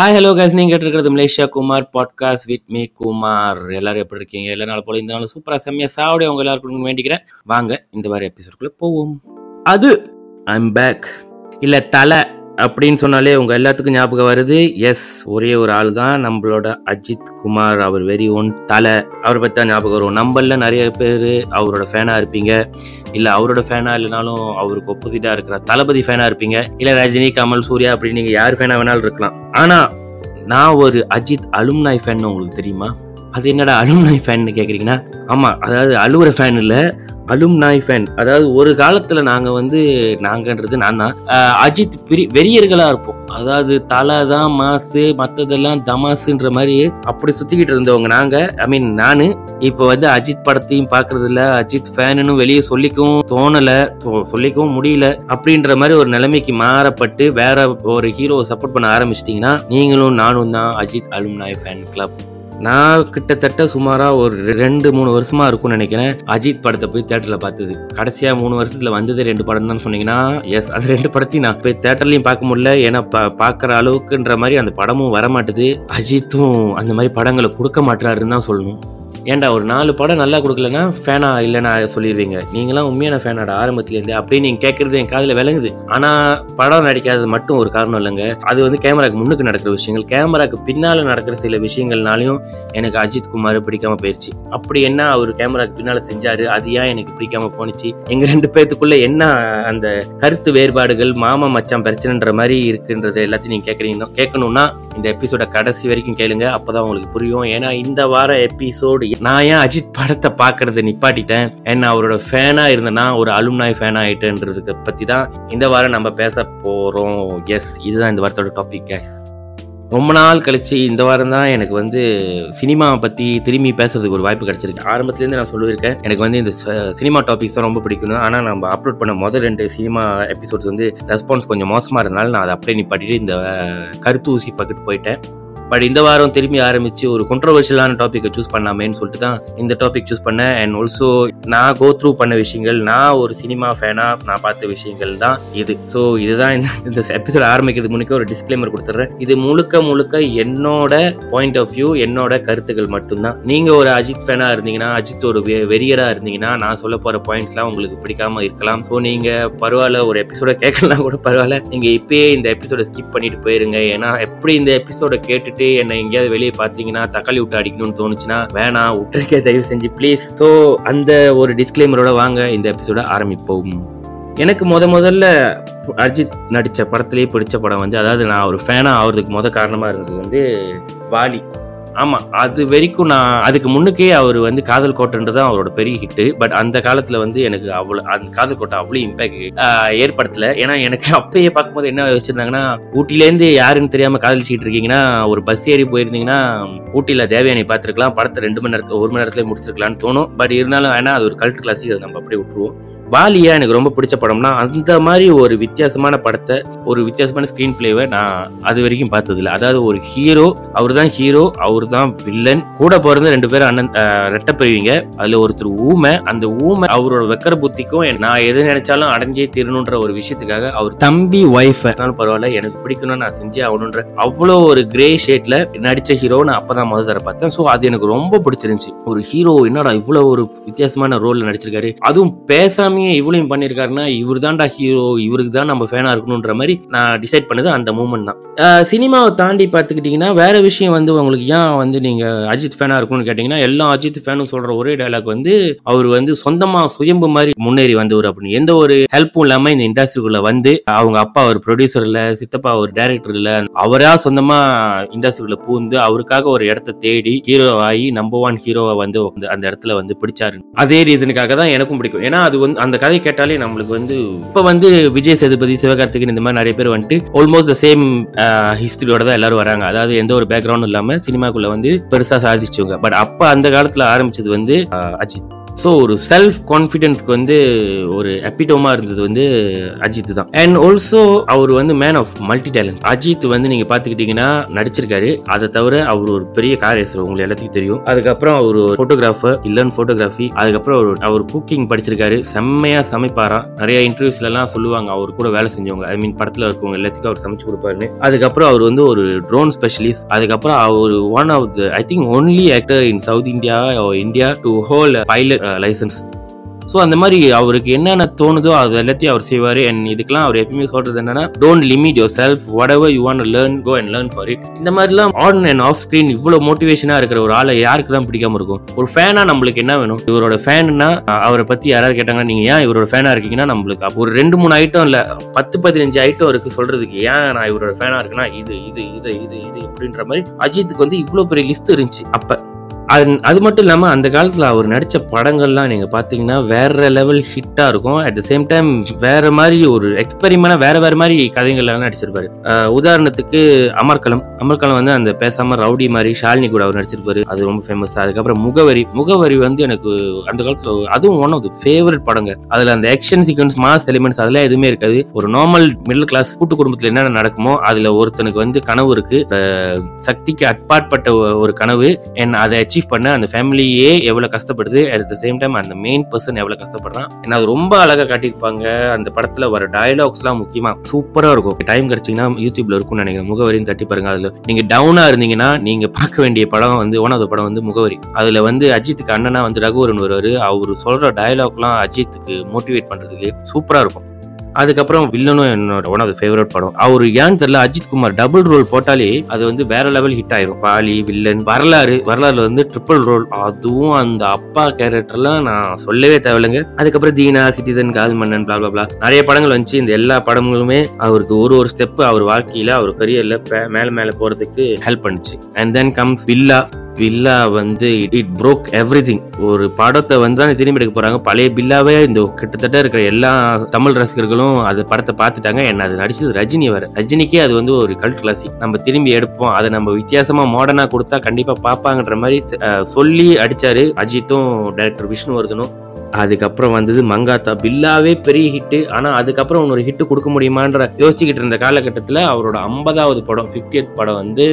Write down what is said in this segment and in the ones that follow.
Hi hello guys நீங்கள் கேட்டிருக்கிறது Malaysia Kumar podcast with me Kumar. எல்லாரும் எப்படி இருக்கீங்க? எல்லா நாள் போல இந்த நாள் சூப்பராக செம்மையாக சாவடி அவங்க எல்லாருக்கும் வேண்டிக்கிறேன். வாங்க இந்த மாதிரி எபிசோட்குள்ளே போவோம். அது ஐம் பேக் இல்லை தலை அப்படின்னு சொன்னாலே உங்கள் எல்லாத்துக்கும் ஞாபகம் வருது. எஸ் ஒரே ஒரு ஆள் தான் நம்மளோட அஜித் குமார் அவர் வெரி ஓன் தலை. அவரை பற்றி தான் ஞாபகம் வரும். நம்மள நிறைய பேர் அவரோட ஃபேனாக இருப்பீங்க. இல்லை அவரோட ஃபேனாக இல்லைனாலும் அவருக்கு ஒப்போசிட்டாக இருக்கிற தளபதி ஃபேனாக இருப்பீங்க. இல்லை ரஜினி கமல் சூர்யா அப்படின்னு நீங்கள் யார் ஃபேனாக வேணாலும் இருக்கலாம். ஆனால் நான் ஒரு அஜித் அலும்னாய் ஃபேன் உங்களுக்கு தெரியுமா? அது என்னடா அலும்னாய் ஃபேன்னு கேட்குறீங்கன்னா ஆமாம் அதாவது அழுவுற ஃபேன் இல்லை அலும்னாய் ஃபேன் அதாவது ஒரு காலத்தில் நாங்கள் வந்து நாங்கன்றது நான் தான் அஜித் பெரிய வெறியர்களாக இருப்போம். அதாவது தலை தான் மாசு மற்றதெல்லாம் தமாசுன்ற மாதிரி அப்படி சுற்றிக்கிட்டு இருந்தவங்க நாங்கள் ஐ மீன் நான் இப்போ வந்து அஜித் படத்தையும் பார்க்கறது இல்லை அஜித் ஃபேனுன்னு வெளியே சொல்லிக்கவும் தோணலை சொல்லிக்கவும் முடியல அப்படின்ற மாதிரி ஒரு நிலைமைக்கு மாறப்பட்டு வேற ஒரு ஹீரோவை சப்போர்ட் பண்ண ஆரம்பிச்சிட்டிங்கன்னா நீங்களும் நானும் தான் அஜித் அலும்னாய் ஃபேன் கிளப் நான் கிட்டத்தட்ட சுமாரா ஒரு ரெண்டு மூணு வருஷமா இருக்கும்னு நினைக்கிறேன். அஜித் படத்தை போய் தேட்டர்ல பார்த்தது. கடைசியா மூணு வருஷத்துல வந்தது ரெண்டு படம் தான் சொன்னீங்கன்னா எஸ் அந்த ரெண்டு படத்தையும் நான் போய் தேட்டர்லயும் பார்க்க முடியல. ஏன்னா பார்க்குற அளவுக்குன்ற மாதிரி அந்த படமும் வர மாட்டுது அஜித்தும் அந்த மாதிரி படங்களை கொடுக்க மாட்டாருன்னு தான் சொல்லணும். ஏன்டா ஒரு நாலு படம் நல்லா கொடுக்கலன்னா ஃபேனா இல்லைன்னா சொல்லிடுவீங்க நீங்களாம் உண்மையான ஃபேனாட ஆரம்பத்துலேருந்து. அப்படின்னு நீங்கள் கேட்குறது என் காதில் விளங்குது. ஆனால் படம் நடிக்காதது மட்டும் ஒரு காரணம் இல்லைங்க. அது வந்து கேமராக்கு முன்னுக்கு நடக்கிற விஷயங்கள். கேமராக்கு பின்னால் நடக்கிற சில விஷயங்கள்னாலையும் எனக்கு அஜித் குமார் பிடிக்காம போயிடுச்சு அப்படி என்ன அவர் கேமராக்கு பின்னால் செஞ்சார்? அது ஏன் எனக்கு பிடிக்காம போணுச்சு? எங்கள் ரெண்டு பேர்த்துக்குள்ளே என்ன அந்த கருத்து வேறுபாடுகள் மாமா மச்சான் பிரச்சனைன்ற மாதிரி இருக்குன்றது எல்லாத்தையும் நீங்கள் கேட்குறீங்க கேட்கணும்னா இந்த எபிசோட கடைசி வரைக்கும் கேளுங்க அப்பதான் உங்களுக்கு புரியும். ஏன்னா இந்த வார எபிசோடு நான் ஏன் அஜித் படத்தை பாக்குறத நிப்பாட்டிட்டேன்? ஏன்னா அவரோட ஃபேனா இருந்தேன்னா ஒரு அலுமினாய் ஃபேன் ஆயிட்டேன்றதுக்கு பத்தி தான் இந்த வாரம் நம்ம பேச போறோம். எஸ் இதுதான் இந்த வாரத்தோட டாபிக் கேஸ் ரொம்ப நாள் கழிச்சு இந்த வாரம் தான் எனக்கு வந்து சினிமாவை பற்றி திரும்பி பேசுறதுக்கு ஒரு வாய்ப்பு கிடைச்சிருக்கு. ஆரம்பத்துலேருந்து நான் சொல்லியிருக்கேன். எனக்கு வந்து இந்த சினிமா டாபிக்ஸ் தான் ரொம்ப பிடிக்கும் ஆனால் நம்ம அப்லோட் பண்ண முதல் ரெண்டு சினிமா எபிசோட்ஸ் வந்து ரெஸ்பான்ஸ் கொஞ்சம் மோசமாக இருந்தாலும் நான் அதை அப்படியே நிப்பாட்டிட்டு இந்த கருத்து ஊசி பக்கிட்டு போயிட்டேன். பட் இந்த வாரம் திரும்பி ஆரம்பிச்சு ஒரு கொண்ட்ரவர்ஷியலான டாப்பிக்கை சூஸ் பண்ணாமேன்னு சொல்லிட்டு தான் இந்த டாபிக் சூஸ் பண்ணேன். அண்ட் ஆல்சோ நான் கோ த்ரூ பண்ண விஷயங்கள் நான் ஒரு சினிமா ஃபேனாக நான் பார்த்த விஷயங்கள் தான் இது. ஸோ இதுதான் இந்த இந்த எபிசோட் ஆரம்பிக்கிறதுக்கு முன்னாடி ஒரு டிஸ்க்ளைமர் கொடுத்துட்றேன். இது முழுக்க முழுக்க என்னோட பாயிண்ட் ஆஃப் வியூ என்னோட கருத்துக்கள் மட்டும்தான். நீங்கள் ஒரு அஜித் ஃபேனாக இருந்தீங்கன்னா அஜித் ஒரு வெ- இருந்தீங்கன்னா நான் சொல்ல போகிற பாயிண்ட்ஸ்லாம் உங்களுக்கு பிடிக்காம இருக்கலாம். ஸோ நீங்கள் பரவாயில்ல ஒரு எபிசோட கேட்கலாம் கூட பரவாயில்ல. நீங்கள் இப்பயே இந்த எபிசோட ஸ்கிப் பண்ணிட்டு போயிருங்க. ஏன்னா எப்படி இந்த எபிசோட கேட்டுட்டு என்னை எங்கேயாவது வெளியே பார்த்தீங்கன்னா தக்காளி விட்டு அடிக்கணும்னு தோணுச்சுன்னா வேணாம் விட்டுருக்கே தயவு செஞ்சு ப்ளீஸ் ஸோ அந்த ஒரு டிஸ்க்ளைமரோட வாங்க இந்த எபிசோட ஆரம்பிப்போம். எனக்கு முத முதல்ல அஜித் நடித்த படத்துலேயே பிடிச்ச படம் வந்து அதாவது நான் ஒரு ஃபேனாக ஆகிறதுக்கு முத காரணமாக இருந்தது வந்து வாலி. ஆமாம் அது வரைக்கும் நான் அதுக்கு முன்னுக்கே அவர் வந்து காதல் கோட்டைன்றது தான் அவரோட பெரிய ஹிட்டு பட் அந்த காலத்தில் வந்து எனக்கு அவ்வளோ அந்த காதல் கோட்டை அவ்வளோ இம்பேக்ட் ஏற்படுத்தல. ஏன்னா எனக்கு அப்பயே பார்க்கும்போது என்ன வச்சிருந்தாங்கன்னா ஊட்டிலேருந்து யாருன்னு தெரியாமல் காதலிச்சிட்டு இருக்கீங்கன்னா ஒரு பஸ் ஏறி போயிருந்தீங்கன்னா ஊட்டியில் தேவயானை பார்த்துருக்கலாம். படத்தை ரெண்டு மணி நேரத்தில் ஒரு மணி நேரத்துல முடிச்சிருக்கலாம்னு தோணும். பட் இருந்தாலும் வேணா அது ஒரு கல்ட் கிளாஸிக் அதை நம்ம அப்படியே விட்டுருவோம். வாலியா எனக்கு ரொம்ப பிடிச்ச படம்னா அந்த மாதிரி ஒரு வித்தியாசமான படத்தை ஒரு வித்தியாசமான ஸ்கிரீன் பிளேவை நான் அது வரைக்கும் பார்த்ததில்ல. அதாவது ஒரு ஹீரோ அவர் தான் ஹீரோ அவர் தான் வில்லன் கூட பிறந்த ரெண்டு பேரும் அண்ணன் ரெட்ட பிரிவிங்க அதுல ஒருத்தர் ஊமை. அந்த ஊமை அவரோட வெக்கர புத்திக்கும் நான் எது நினைச்சாலும் அடைஞ்சே தீரணுன்ற ஒரு விஷயத்துக்காக அவர் தம்பி ஒய்ஃப் பரவாயில்ல எனக்கு பிடிக்கணும்னு நான் செஞ்சே ஆகணுன்ற அவ்வளோ ஒரு கிரே ஷேட்ல நடிச்ச ஹீரோ நான் அப்பதான் முதல் தர பார்த்தேன். ஸோ அது எனக்கு ரொம்ப பிடிச்சிருந்துச்சு. ஒரு ஹீரோ என்னடா இவ்வளோ ஒரு வித்தியாசமான ரோல்ல நடிச்சிருக்காரு? அதுவும் பேசாமையே இவ்வளவு பண்ணியிருக்காருன்னா இவர் தான்டா ஹீரோ இவருக்கு தான் நம்ம ஃபேனா இருக்கணுன்ற மாதிரி நான் டிசைட் பண்ணது அந்த மூமெண்ட் தான். சினிமாவை தாண்டி பார்த்துக்கிட்டிங்கன்னா வேற விஷயம் வந்து உங்களுக்கு ஏன் வந்து நீங்க அஜித் ஃபேனா இருக்கணும்னு கேட்டிங்கன்னா எல்லா அஜித் ஃபேனும் சொல்ற ஒரே டைலாக் வந்து அவர் வந்து சொந்தமா சுயம்பு மாதிரி முன்னேறி வந்தவர் அப்படின்னு. எந்த ஒரு ஹெல்ப்பும் இல்லாம இந்த இண்டஸ்ட்ரிக்குள்ள வந்து அவங்க அப்பா ஒரு ப்ரொடியூசர் இல்ல சித்தப்பா ஒரு டைரக்டர் இல்ல அவரா சொந்தமா இண்டஸ்ட்ரிக்குள்ள பூந்து அவருக்காக ஒரு இடத்த தேடி ஹீரோ ஆகி நம்பர் ஒன் ஹீரோவை வந்து அந்த- இடத்துல வந்து பிடிச்சாரு. அதே ரீசனுக்காக தான் எனக்கும் பிடிக்கும். ஏன்னா அது வந்து அந்த கதை கேட்டாலே நம்மளுக்கு வந்து இப்ப வந்து விஜய் சேதுபதி சிவகார்த்திகன் இந்த மாதிரி நிறைய பேர் வந்துட்டு ஆல்மோஸ்ட் த சேம் ஹிஸ்டரியோட தான் எல்லாரும் வராங்க. அதாவது எந்த ஒரு பேக்ரவுண்டும் இல்லாம சினிமாக்குள்ள வந்து பெருசா சாதிச்சவங்க. பட் அப்ப அந்த காலத்துல ஆரம்பிச்சது வந்து அஜித். ஸோ ஒரு செல்ஃப் கான்ஃபிடென்ஸ்க்கு வந்து ஒரு எபிட்டோமா இருந்தது வந்து அஜித் தான். அண்ட் ஆல்சோ அவர் வந்து man of multi talent Ajith வந்து நீங்க பாத்துக்கிட்டீங்கன்னா நடிச்சிருக்காரு. அதை தவிர அவர் ஒரு பெரிய கார் ஏசர் உங்களுக்கு எல்லாத்துக்கும் தெரியும். அதுக்கப்புறம் அவர் ஒரு போட்டோகிராஃபர் இல்லன் போட்டோகிராஃபி அதுக்கப்புறம் அவர் அவர் குக்கிங் படிச்சிருக்காரு. செம்மையா சமைப்பாரா? நிறைய இன்டர்வியூஸ்ல எல்லாம் சொல்லுவாங்க. அவர் கூட வேலை செஞ்சவங்க ஐ மீன் படத்துல இருக்கவங்க எல்லாத்துக்கும் அவர் சமைச்சு கொடுப்பாருன்னு. அதுக்கப்புறம் அவர் வந்து ஒரு ட்ரோன் ஸ்பெஷலிஸ்ட் அதுக்கப்புறம் அவர் one of the I think only actor in south India India to whole pilot licence so அந்த மாதிரி அவருக்கு என்னென்ன தோணுதோ அது எல்லாத்தையும் அவர் செய்வார். அண்ட் இதுக்கெல்லாம் அவர் எப்பயுமே சொல்றது என்னன்னா don't limit yourself whatever you want learn go and learn for it இந்த மாதிரிலாம் ஆன் அண்ட் ஆஃப் ஸ்க்ரீன் இவ்வளோ மோட்டிவேஷனாக இருக்கிற ஒரு ஆளை யாருக்கு தான் பிடிக்காம இருக்கும்? ஒரு ஃபேனா நம்மளுக்கு என்ன வேணும்? இவரோட ஃபேன்னா அவரை பற்றி யாராவது கேட்டாங்கன்னா நீங்கள் ஏன் இவரோட ஃபேனாக இருக்கீங்கன்னா நம்மளுக்கு அப்போ ஒரு ரெண்டு மூணு ஐட்டம் இல்லை பத்து பதினஞ்சு ஐட்டம் இருக்கு சொல்றதுக்கு ஏன் நான் இவரோட ஃபேனாக இருக்குன்னா இது இது இது இது இது அப்படின்ற மாதிரி அஜித்துக்கு வந்து இவ்வளோ பெரிய லிஸ்ட் இருந்துச்சு அப்போ. அது அது மட்டும் இல்லாமல் அந்த காலத்தில் அவர் நடித்த படங்கள்லாம் நீங்கள் பார்த்தீங்கன்னா வேற லெவல் ஹிட்டாக இருக்கும். அட் த சேம் டைம் வேற மாதிரி ஒரு எக்ஸ்பெரிமெண்டாக வேற வேற மாதிரி கதைகள்லாம் நடிச்சிருப்பாரு. உதாரணத்துக்கு அமர்கலம் அமர்கலம் வந்து அந்த பேசாம ரவுடி மாதிரி ஷாலினி கூட அவர் நடிச்சிருப்பாரு. அது ரொம்ப ஃபேமஸ் அதுக்கப்புறம் முகவரி. முகவரி வந்து எனக்கு அந்த காலத்தில் அதுவும் ஒன் ஆஃப் த ஃபேவரட் படங்க. அதில் அந்த ஆக்ஷன் சீக்வன்ஸ் மாஸ் எலிமெண்ட்ஸ் அதெல்லாம் எதுவுமே இருக்காது. ஒரு நார்மல் மிடில் கிளாஸ் கூட்டு குடும்பத்தில் என்னென்ன நடக்குமோ அதில் ஒருத்தனுக்கு வந்து கனவு இருக்கு. சக்திக்கு அட்பாட்பட்ட ஒரு கனவு. என் அதை அச்சீவ் பண்ண அந்த ஃபேமிலியே எவ்வளோ கஷ்டப்படுது அட் த சேம் டைம் அந்த மெயின் பர்சன் எவ்வளோ கஷ்டப்படுறான் ஏன்னா அது ரொம்ப அழகாக காட்டியிருப்பாங்க. அந்த படத்தில் வர டயலாக்ஸ்லாம் முக்கியமாக சூப்பராக இருக்கும். டைம் கிடச்சிங்கன்னா யூடியூப்ல இருக்கும்னு நினைக்கிறேன். முகவரின்னு தட்டி பாருங்க. அதில் நீங்கள் டவுனாக இருந்தீங்கன்னா நீங்கள் பார்க்க வேண்டிய படம் வந்து ஒன் ஆஃப் படம் வந்து முகவரி. அதில் வந்து அஜித்துக்கு அண்ணனா வந்து ரகுவரன் வருவார். அவர் சொல்கிற டயலாக்லாம் அஜித்துக்கு மோட்டிவேட் பண்ணுறதுக்கு சூப்பராக இருக்கும். அதுக்கப்புறம் வில்லனும் என்னோட ஒன் ஆஃப் ஃபேவரட் படம். அவர் ஏன்னு தெரியல அஜித் குமார் டபுள் ரோல் போட்டாலே அது வந்து வேற லெவல் ஹிட் ஆயிரும். பாலி வில்லன் வரலாறு வரலாறுல வந்து ட்ரிபிள் ரோல் அதுவும் அந்த அப்பா கேரக்டர்லாம் நான் சொல்லவே தேவையில்லைங்க. அதுக்கப்புறம் தீனா சிட்டிசன் கால் மன்னன் பிளா பிளா நிறைய படங்கள் வந்துச்சு. இந்த எல்லா படங்களுமே அவருக்கு ஒரு ஒரு ஸ்டெப் அவர் வாழ்க்கையில அவர் கரியர்ல மேல மேல போறதுக்கு ஹெல்ப் பண்ணுச்சு. And then comes villa Billa வந்து இட் broke எவ்ரிதிங் ஒரு படத்தை வந்து தான் திரும்பி எடுக்க போறாங்க. பழைய பில்லாவே இந்த கிட்டத்தட்ட இருக்கிற எல்லா தமிழ் ரசிகர்களும் அது படத்தை பார்த்துட்டாங்க. என்ன அது நடிச்சது ரஜினி வேற. ரஜினிக்கே அது வந்து ஒரு கல்ட் கிளாசிக் நம்ம திரும்பி எடுப்போம். அதை நம்ம வித்தியாசமா மாடர்னா கொடுத்தா கண்டிப்பா பார்ப்பாங்கன்ற மாதிரி சொல்லி அடிச்சாரு அஜித்தும் டைரக்டர் விஷ்ணுவர்தனும். அதுக்கப்புறம் வந்தது மங்காத்தா. பில்லாவே பெரிய ஹிட்டு ஆனா அதுக்கப்புறம் இன்னொரு ஹிட்டு கொடுக்க முடியுமான்ற யோசிச்சுக்கிட்டு இருந்த காலகட்டத்தில் அவரோட ஐம்பதாவது படம் 50th படம் வந்து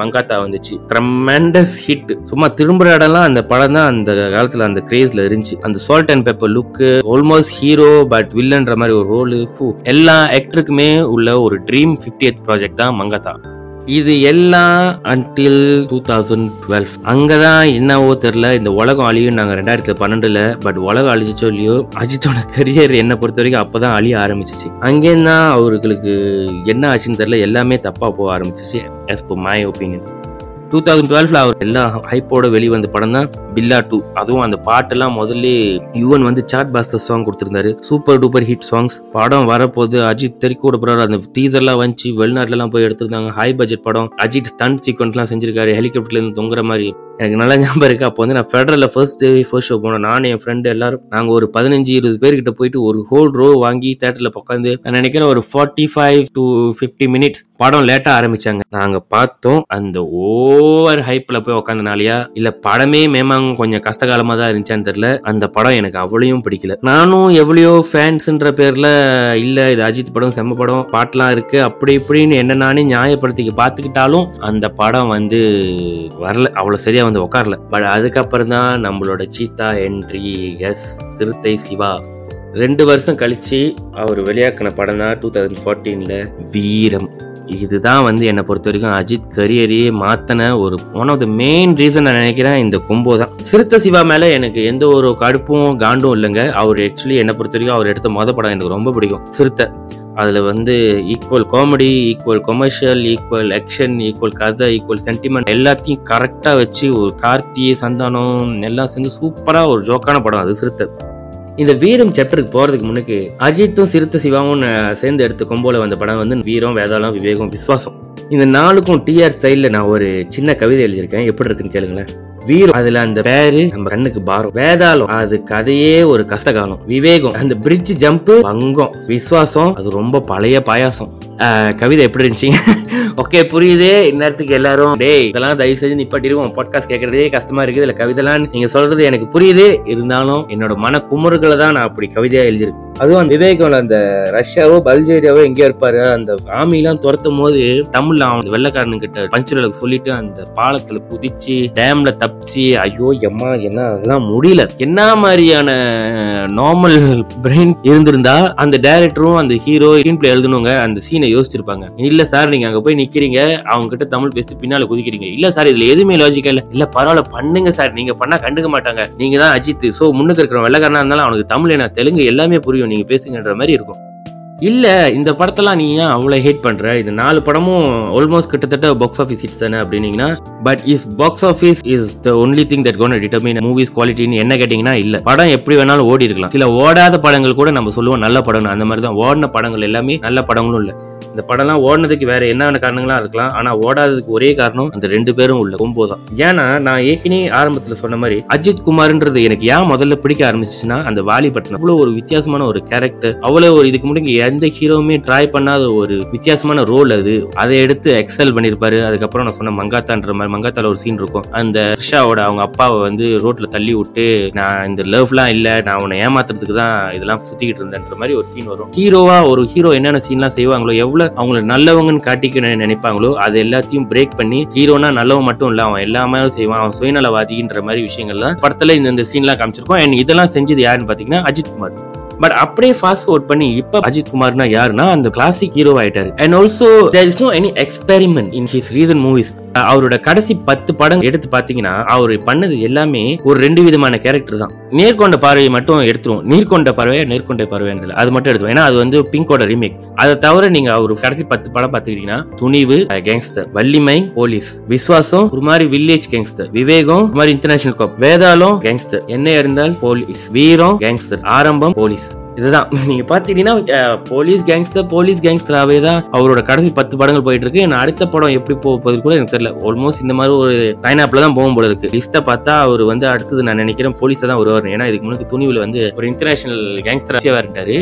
மங்காத்தா வந்துச்சு. ட்ரமெண்டஸ் ஹிட் சும்மா திரும்புற இடம்லாம் அந்த படம் தான் அந்த காலத்துல அந்த கிரேஸ்ல இருந்துச்சு. அந்த salt and pepper look almost hero but வில்லன்ற மாதிரி ஒரு ரோலு எல்லா ஆக்டருக்குமே உள்ள ஒரு ட்ரீம் 50th ப்ராஜெக்ட் தான் மங்கதா இது எல்லாம் அன்டில் டூ தௌசண்ட் டுவெல் அங்கதான் என்னவோ தெரில இந்த உலகம் அழியும் நாங்கள் ரெண்டாயிரத்தி பன்னெண்டுல பட் உலகம் அழிச்சிச்சோ இல்லையோ அஜித்தோட கரியர் என்னை பொறுத்த வரைக்கும் அப்பதான் அழிய ஆரம்பிச்சிச்சு. அங்கேயும் தான் அவர்களுக்கு என்ன ஆச்சுன்னு தெரியல எல்லாமே தப்பா போக ஆரம்பிச்சிச்சு as per my opinion two thousand டுவெல்ல அவர் எல்லா ஹைப்போட வெளிவந்த படம் தான் பில்லா டூ அதுவும் அந்த பாட்டெல்லாம் முதல்ல யுவன் வந்து சாட் பாஸ்டர் சாங் கொடுத்துருந்தாரு. சூப்பர் டூப்பர் ஹிட் சாங்ஸ் படம் வரப்போது அஜித் தெறிக்க விடப்படுறாரு அந்த டீசர்லாம் வந்துச்சு. வெளிநாட்டிலலாம் போய் எடுத்திருந்தாங்க. ஹை பட்ஜெட் படம். அஜித் ஸ்டன் சீக்வன்ஸ்லாம் செஞ்சிருக்காரு. ஹெலிகாப்டர்லேருந்து தொங்குற மாதிரி. எனக்கு நல்லா ஞாபகம் இருக்கு. அப்போ வந்து நான் ஃபெடரல்ல ஃபர்ஸ்ட் டே ஃபர்ஸ்ட் ஷோ போனோம். நான் என் ஃப்ரெண்டு எல்லாரும் நாங்க ஒரு பதினஞ்சு இருபது பேர்கிட்ட போயிட்டு ஒரு ஹோல் ரோ வாங்கி தேட்டர்ல உட்காந்து நான் நினைக்கிறேன் ஒரு forty five to fifty minutes படம் லேட்டா ஆரம்பிச்சாங்க. நாங்க பார்த்தோம் அந்த ஓவர் ஹைப்ல போய் உட்காந்தனாலயா இல்ல படமே மேமாங்க கொஞ்சம் கஷ்டகாலமா தான் இருந்துச்சான்னு தெரியல. அந்த படம் எனக்கு அவ்வளையும் பிடிக்கல. நானும் எவ்வளையோ ஃபேன்ஸ்ன்ற பேர்ல இல்ல இது அஜித் படம் செம்ம படம் பாட்டெல்லாம் இருக்கு அப்படி இப்படின்னு என்ன நானே நியாயப்படுத்திக்க பார்த்துக்கிட்டாலும் அந்த படம் வந்து வரல. அவ்வளவு சரியா வந்து உட்காரல பட் அதுக்கப்புறம் தான் நம்மளோட சீதா என்ட்ரி எஸ் சிறுத்தை சிவா ரெண்டு வருஷம் கழிச்சு அவர் வெளியாக்கின படம் தான் டூ தௌசண்ட் ஃபோர்டீன்ல வீரம். இதுதான் வந்து என்னை பொறுத்த வரைக்கும் அஜித் கரியரையே மாத்தின ஒரு one of the main reason நான் நினைக்கிறேன் இந்த கும்போ தான். சிறுத்த சிவா மேல எனக்கு எந்த ஒரு கடுப்பும் காண்டும் இல்லைங்க. அவர் ஆக்சுவலி என்னை பொறுத்த வரைக்கும் அவர் எடுத்த மொத படம் எனக்கு ரொம்ப பிடிக்கும். சிறுத்தை. அதில் வந்து equal comedy equal commercial equal action equal கதை ஈக்குவல் சென்டிமெண்ட் எல்லாத்தையும் கரெக்டாக வச்சு ஒரு கார்த்தி சந்தானம் எல்லாம் சேர்ந்து சூப்பராக ஒரு ஜோக்கான படம் அது சிறுத்தை. இந்த வீரம் சாப்டருக்கு போறதுக்கு முன்னுக்கு அஜித்தும் சிறுத்தை சிவாவும் சேர்ந்து எடுத்த கொம்போல வந்த படம் வந்து வீரம் வேதாளம் விவேகம் விஸ்வாசம். இந்த நாளுக்கும் டிஆர் ஸ்டைலில் நான் ஒரு சின்ன கவிதை எழுதியிருக்கேன். எப்படி இருக்குன்னு கேளுங்களேன். வீரம் அதுல அந்த பேரு நம்ம கண்ணுக்கு பாரம். வேதாளம் அது கதையே ஒரு கஷ்டகாலம். விவேகம் அந்த பிரிட்ஜ் ஜம்ப் பங்கம் விசுவாசம் அது ரொம்ப பழைய பாயாசம். கவிதை எப்படி இருந்துச்சு? ஓகே புரியுது. இந்நேரத்துக்கு எல்லாரும் டேய் இதெல்லாம் தயவு செஞ்சு நிப்பாட்டிருவோம் பாட்காஸ்ட் கேட்கறதே கஷ்டமா இருக்குது. இல்ல கவிதைலாம் நீங்க சொல்றது எனக்கு புரியுது. இருந்தாலும் என்னோட மன குமுறுகளை தான் நான் அப்படி கவிதையா எழுதியிருக்கேன். அதுவும் அந்த விவேகம் அந்த ரஷ்யாவோ பல்ஜேரியாவோ எங்கேயோ இருப்பாரு. அந்த ஆமிலாம் துரத்தும் போது தமிழ்ல அவன் வெள்ளக்காரனு கிட்ட பஞ்சுரல சொல்லிட்டு அந்த பாலத்துல குதிச்சு டேம்ல தப்பிச்சு ஐயோ எம்மா என்ன? அதெல்லாம் முடியல. என்ன மாதிரியான நார்மல் பிரெயின் இருந்திருந்தா அந்த டைரக்டரும் அந்த ஹீரோ ஸ்கிரீன் பிளே எழுதணுங்க. அந்த சீனை யோசிச்சிருப்பாங்க. இல்ல சார் நீங்க அங்க போய் நிக்கிறீங்க அவங்க கிட்ட தமிழ் பேசி பின்னால குதிக்கிறீங்க. இல்ல சார் இதுல எதுவுமே லாஜிக்கா இல்ல. இல்ல பரவாயில்ல பண்ணுங்க சார் நீங்க பண்ணா கண்டுக்க மாட்டாங்க. நீங்க தான் அஜித். சோ முன்னுக்கு இருக்கிற வெள்ளக்காரனா இருந்தாலும் அவனுக்கு தமிழ் என்ன தெலுங்கு எல்லாமே புரியும். நீங்க பேசுங்கன்ற மாதிரி இருக்கும். இல்ல இந்த படத்தெல்லாம் நீ ஏன் அவ்வளவு ஹேட் பண்ற? இந்த நாலு படமும் ஆல்மோஸ்ட் கிட்டத்தட்ட பாக்ஸ் ஆஃபீஸ் ஹிட்ஸ் தானே அப்படின்னீங்கன்னா but is box office is the only thing that gonna determine movies குவாலிட்டின்னு என்ன கேட்டீங்கன்னா இல்ல. படம் எப்படி வேணாலும் ஓடி இருக்கலாம். சில ஓடாத படங்கள் கூட நம்ம சொல்லுவோம் நல்ல படம் அந்த மாதிரி தான். ஓடின படங்கள் எல்லாமே நல்ல படங்களும் இல்ல. இந்த படம்லாம் ஓடினதுக்கு வேற என்னென்ன காரணங்களா இருக்கலாம் ஆனா ஓடாததுக்கு ஒரே காரணம் அந்த ரெண்டு பேரும் உள்ள கொம்போ தான் ஏன்னா நான் ஏற்கனவே ஆரம்பத்துல சொன்ன மாதிரி அஜித் குமார்ன்றது எனக்கு ஏன் முதல்ல பிடிக்க ஆரம்பிச்சிச்சுன்னா அந்த வாலிபட்னம் அவ்வளவு ஒரு வித்தியாசமான ஒரு கேரக்டர் அவ்வளவு ஒரு இதுக்கு முன்னாடி எந்த ஹீரோவுமே ட்ரை பண்ணாத ஒரு வித்தியாசமான ரோல் அது. அதை எடுத்து எக்ஸல் பண்ணிருப்பாரு. அதுக்கப்புறம் நான் சொன்ன மங்காத்தான்ற மாதிரி மங்காத்தால ஒரு சீன் இருக்கும். அந்த ரிஷாவோட அவங்க அப்பாவை வந்து ரோட்ல தள்ளி விட்டு நான் இந்த லவ்லாம் இல்ல நான் உன்னை ஏமாத்துறதுக்கு தான் இதெல்லாம் சுத்திக்கிட்டு இருந்தேன்ற மாதிரி ஒரு சீன் வரும். ஹீரோவா ஒரு ஹீரோ என்னென்ன சீன்லாம் செய்வாங்களோ எவ்வளவு அவங்கள நல்லவங்கன்னு காட்டிக்க நினைப்பாங்களோ அது எல்லாத்தையும் பிரேக் பண்ணி ஹீரோனா நல்லவன் மட்டும் இல்ல அவன் எல்லாமே செய்வான் அவன் சுயநலவாதின்ற மாதிரி விஷயங்கள்லாம் படத்துல இந்த சீன்லாம் காமிச்சிருக்கோம். அண்ட் இதெல்லாம் செஞ்சது யாருன்னு பாத்தீங்கன்னா அஜித் குமார். பட் அப்படியே ஃபாஸ்ட் ஃபோர்ட் பண்ணி இப்ப அஜித் குமார்னா யாருன்னா அந்த கிளாசிக் ஹீரோ ஆயிட்டாரு. And also there is no any experiment in his reason movies அவரோட கடைசி பத்து படம் எடுத்து பாத்தீங்கன்னா அவர் பண்ணது எல்லாமே ஒரு ரெண்டு விதமான கேரக்டர் தான். நேர்கொண்ட பார்வையை மட்டும் எடுத்துருவோம். நீர்கொண்ட பார்வையா நேர்கொண்ட பார்வையா அது மட்டும் எடுத்துவோம் ஏன்னா அது வந்து பிங்கோட ரீமேக் அதை தவிர நீங்க அவர் கடைசி பத்து படம் பாத்துக்கிட்டீங்கன்னா துணிவு கேங்ஸ்டர் வள்ளிமை போலீஸ் விஸ்வாசம் ஒரு மாதிரி வில்லேஜ் கேங்ஸ்டர் விவேகம் ஒரு மாதிரி இன்டர்நேஷனல் கப் வேதாளம் கேங்ஸ்டர் என்ன இருந்தால் போலீஸ் வீரம் கேங்ஸ்டர் ஆரம்பம் போலீஸ் இதுதான். நீங்க பாத்தீங்கன்னா போலீஸ் கேங்ஸ்டர் போலீஸ் கேங்ஸ்டராகவே தான் அவரோட கடைசி பத்து படங்கள் போயிட்டு இருக்கு நான் அடுத்த படம் எப்படி போக போகுது கூட எனக்கு தெரியல. ஆல்மோஸ்ட் இந்த மாதிரி ஒரு லைனாப்ல தான் போகும் போல இருக்கு. லிஸ்ட்டை பார்த்தா அவர் வந்து அடுத்தது நான் நினைக்கிறேன் போலீஸை தான் வருவார் ஏன்னா இதுக்கு முன்னாடி துணிவில் வந்து ஒரு இன்டர்நேஷனல் கேங்ஸ்டராக இருந்தாரு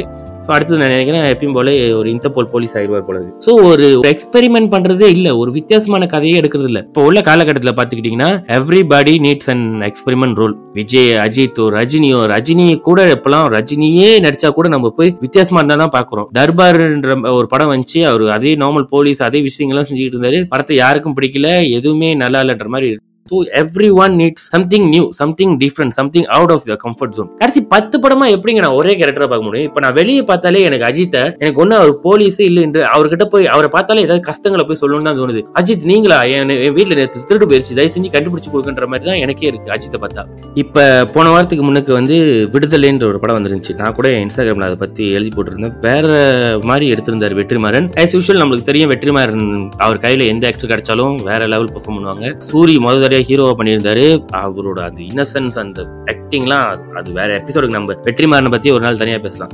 ஸோ அடுத்தது நான் நினைக்கிறேன் எப்பயும் போல ஒரு இன்டர்போல் போலீஸ் ஆயிடுவார் போல ஸோ ஒரு எக்ஸ்பெரிமெண்ட் பண்றதே இல்ல. ஒரு வித்தியாசமான கதையே எடுக்கிறது இல்ல. இப்போ உள்ள காலகட்டத்தில் பார்த்துக்கிட்டிங்கன்னா everybody needs and experiment role Vijay அஜித்தோ ரஜினியோ ரஜினி கூட இப்பெல்லாம் ரஜினியே நடிச்ச கூட நம்ம போய் வித்தியாசமா இருந்தா தான் பாக்குறோம். தர்பார்ன்ற ஒரு படம் வந்துச்சு. அவர் அதே நார்மல் போலீஸ் அதே விஷயங்கள்லாம் செஞ்சுக்கிட்டு இருந்தாரு. படத்தை யாருக்கும் பிடிக்கல எதுவுமே நல்லா இல்லைன்ற மாதிரி so everyone needs something new something different something out of the comfort zone கடைசி பத்து படமா எப்படிங்க நான் ஒரே கேரக்டரை பார்க்க முடியும்? இப்போ நான் வெளியே பார்த்தாலே எனக்கு அஜித்தை எனக்கு ஒன்றும் அவர் போலீஸ் இல்லை என்று அவர்கிட்ட போய் அவரை பார்த்தாலே ஏதாவது கஷ்டங்களை போய் சொல்லணும்னு தான் தோணுது. அஜித் நீங்களா? என் வீட்டில் நேற்று திருடு போயிருச்சு. தயவு செஞ்சு கண்டுபிடிச்சு கொடுக்குன்ற மாதிரி தான் எனக்கே இருக்கு அஜித்தை பார்த்தா. இப்போ போன வாரத்துக்கு முன்னுக்கு வந்து விடுதலைன்ற ஒரு படம் வந்துருந்துச்சு. நான் கூட இன்ஸ்டாகிராம்ல அதை பற்றி எழுதி போட்டிருந்தேன். வேற மாதிரி எடுத்திருந்தார் வெற்றிமாறன். ஆஸ் யூஷுவல் நம்மளுக்கு தெரியும் வெற்றிமாறன் அவர் கையில எந்த ஆக்டர் கிடைச்சாலும் வேற லெவல் பெர்ஃபார்ம் பண்ணுவாங்க. சூரி முத தடவையா ஹீரோவா பண்ணியிருந்தாரு. அவரோட அந்த இன்னசென்ஸ் அந்த ஆக்டிங்லாம் அது வேற எபிசோடுக்கு நம்ம வெற்றிமாறனை பத்தி ஒரு நாள் தனியா பேசலாம்.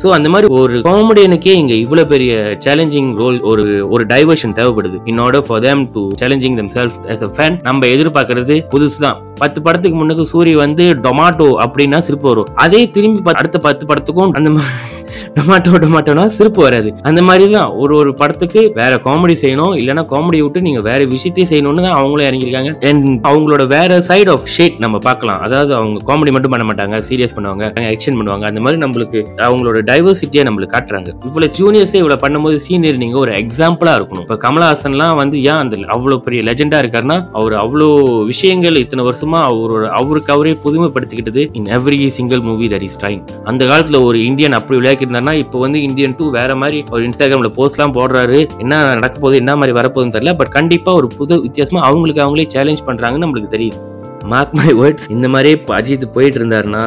ஸோ அந்த மாதிரி ஒரு காமெடியனுக்கே இங்க இவ்வளவு பெரிய சேலஞ்சிங் ரோல் ஒரு ஒரு டைவர்ஷன் தேவைப்படுது. In order for them to challenging themself as a fan நம்ம எதிர்பார்க்கறது புதுசு தான் பத்து படத்துக்கு முன்னுக்கு சூரிய வந்து டொமாட்டோ அப்படின்னா சிரிப்பு வரும். அதே திரும்பி அடுத்த பத்து படத்துக்கும் அந்த மாதிரி டொமாட்டோ டொமாட்டோனா சிரிப்பு வராது. அந்த மாதிரி தான் ஒரு ஒரு படத்துக்கு வேற காமெடி செய்யணும் இல்லைன்னா காமெடி விட்டு நீங்க வேற விஷயத்தையும் செய்யணும்னு தான் அவங்களும் இறங்கியிருக்காங்க. அண்ட் அவங்களோட வேற சைடு ஆஃப் ஷேட் நம்ம பார்க்கலாம். அதாவது அவங்க காமெடி மட்டும் பண்ண மாட்டாங்க சீரியஸ் பண்ணுவாங்க ஆக்ஷன் பண்ணுவாங்க. அந்த மாதிரி நம்மளுக்கு அவங்களோட டைவர்சிட்டியை நம்மளுக்கு காட்டுறாங்க. இவ்வளவு ஜூனியர்ஸே இவ்வளவு பண்ணும்போது சீனியர் நீங்க ஒரு எக்ஸாம்பிளா இருக்கணும். இப்ப கமலஹாசன்லாம் வந்து ஏன் அந்த அவ்வளவு பெரிய லெஜெண்டா இருக்காருன்னா அவர் அவ்வளோ விஷயங்கள் இத்தனை வருஷமா அவரோட அவருக்கு அவரே புதுமைப்படுத்திக்கிட்டது in every single movie that is trying அந்த காலத்துல ஒரு இந்தியன் அப்படி விளையாக்கிருந்தாருன்னா இப்போ வந்து இந்தியன் டூ வேற மாதிரி ஒரு இன்ஸ்டாகிராம்ல போஸ்ட்லாம் போடுறாரு. என்ன நடக்க போகுது என்ன மாதிரி வரப்போகுதுன்னு தெரியல. பட் கண்டிப்பா ஒரு புது வித்தியாசமா அவங்களுக்கு அவங்களே சேலஞ்ச் பண்றாங்கன்னு நம்மளுக்கு தெரியுது. மார்க் மை வேர்ட்ஸ் இந்த மாதிரி அஜித் போயிட்டு இருந்தாருன்னா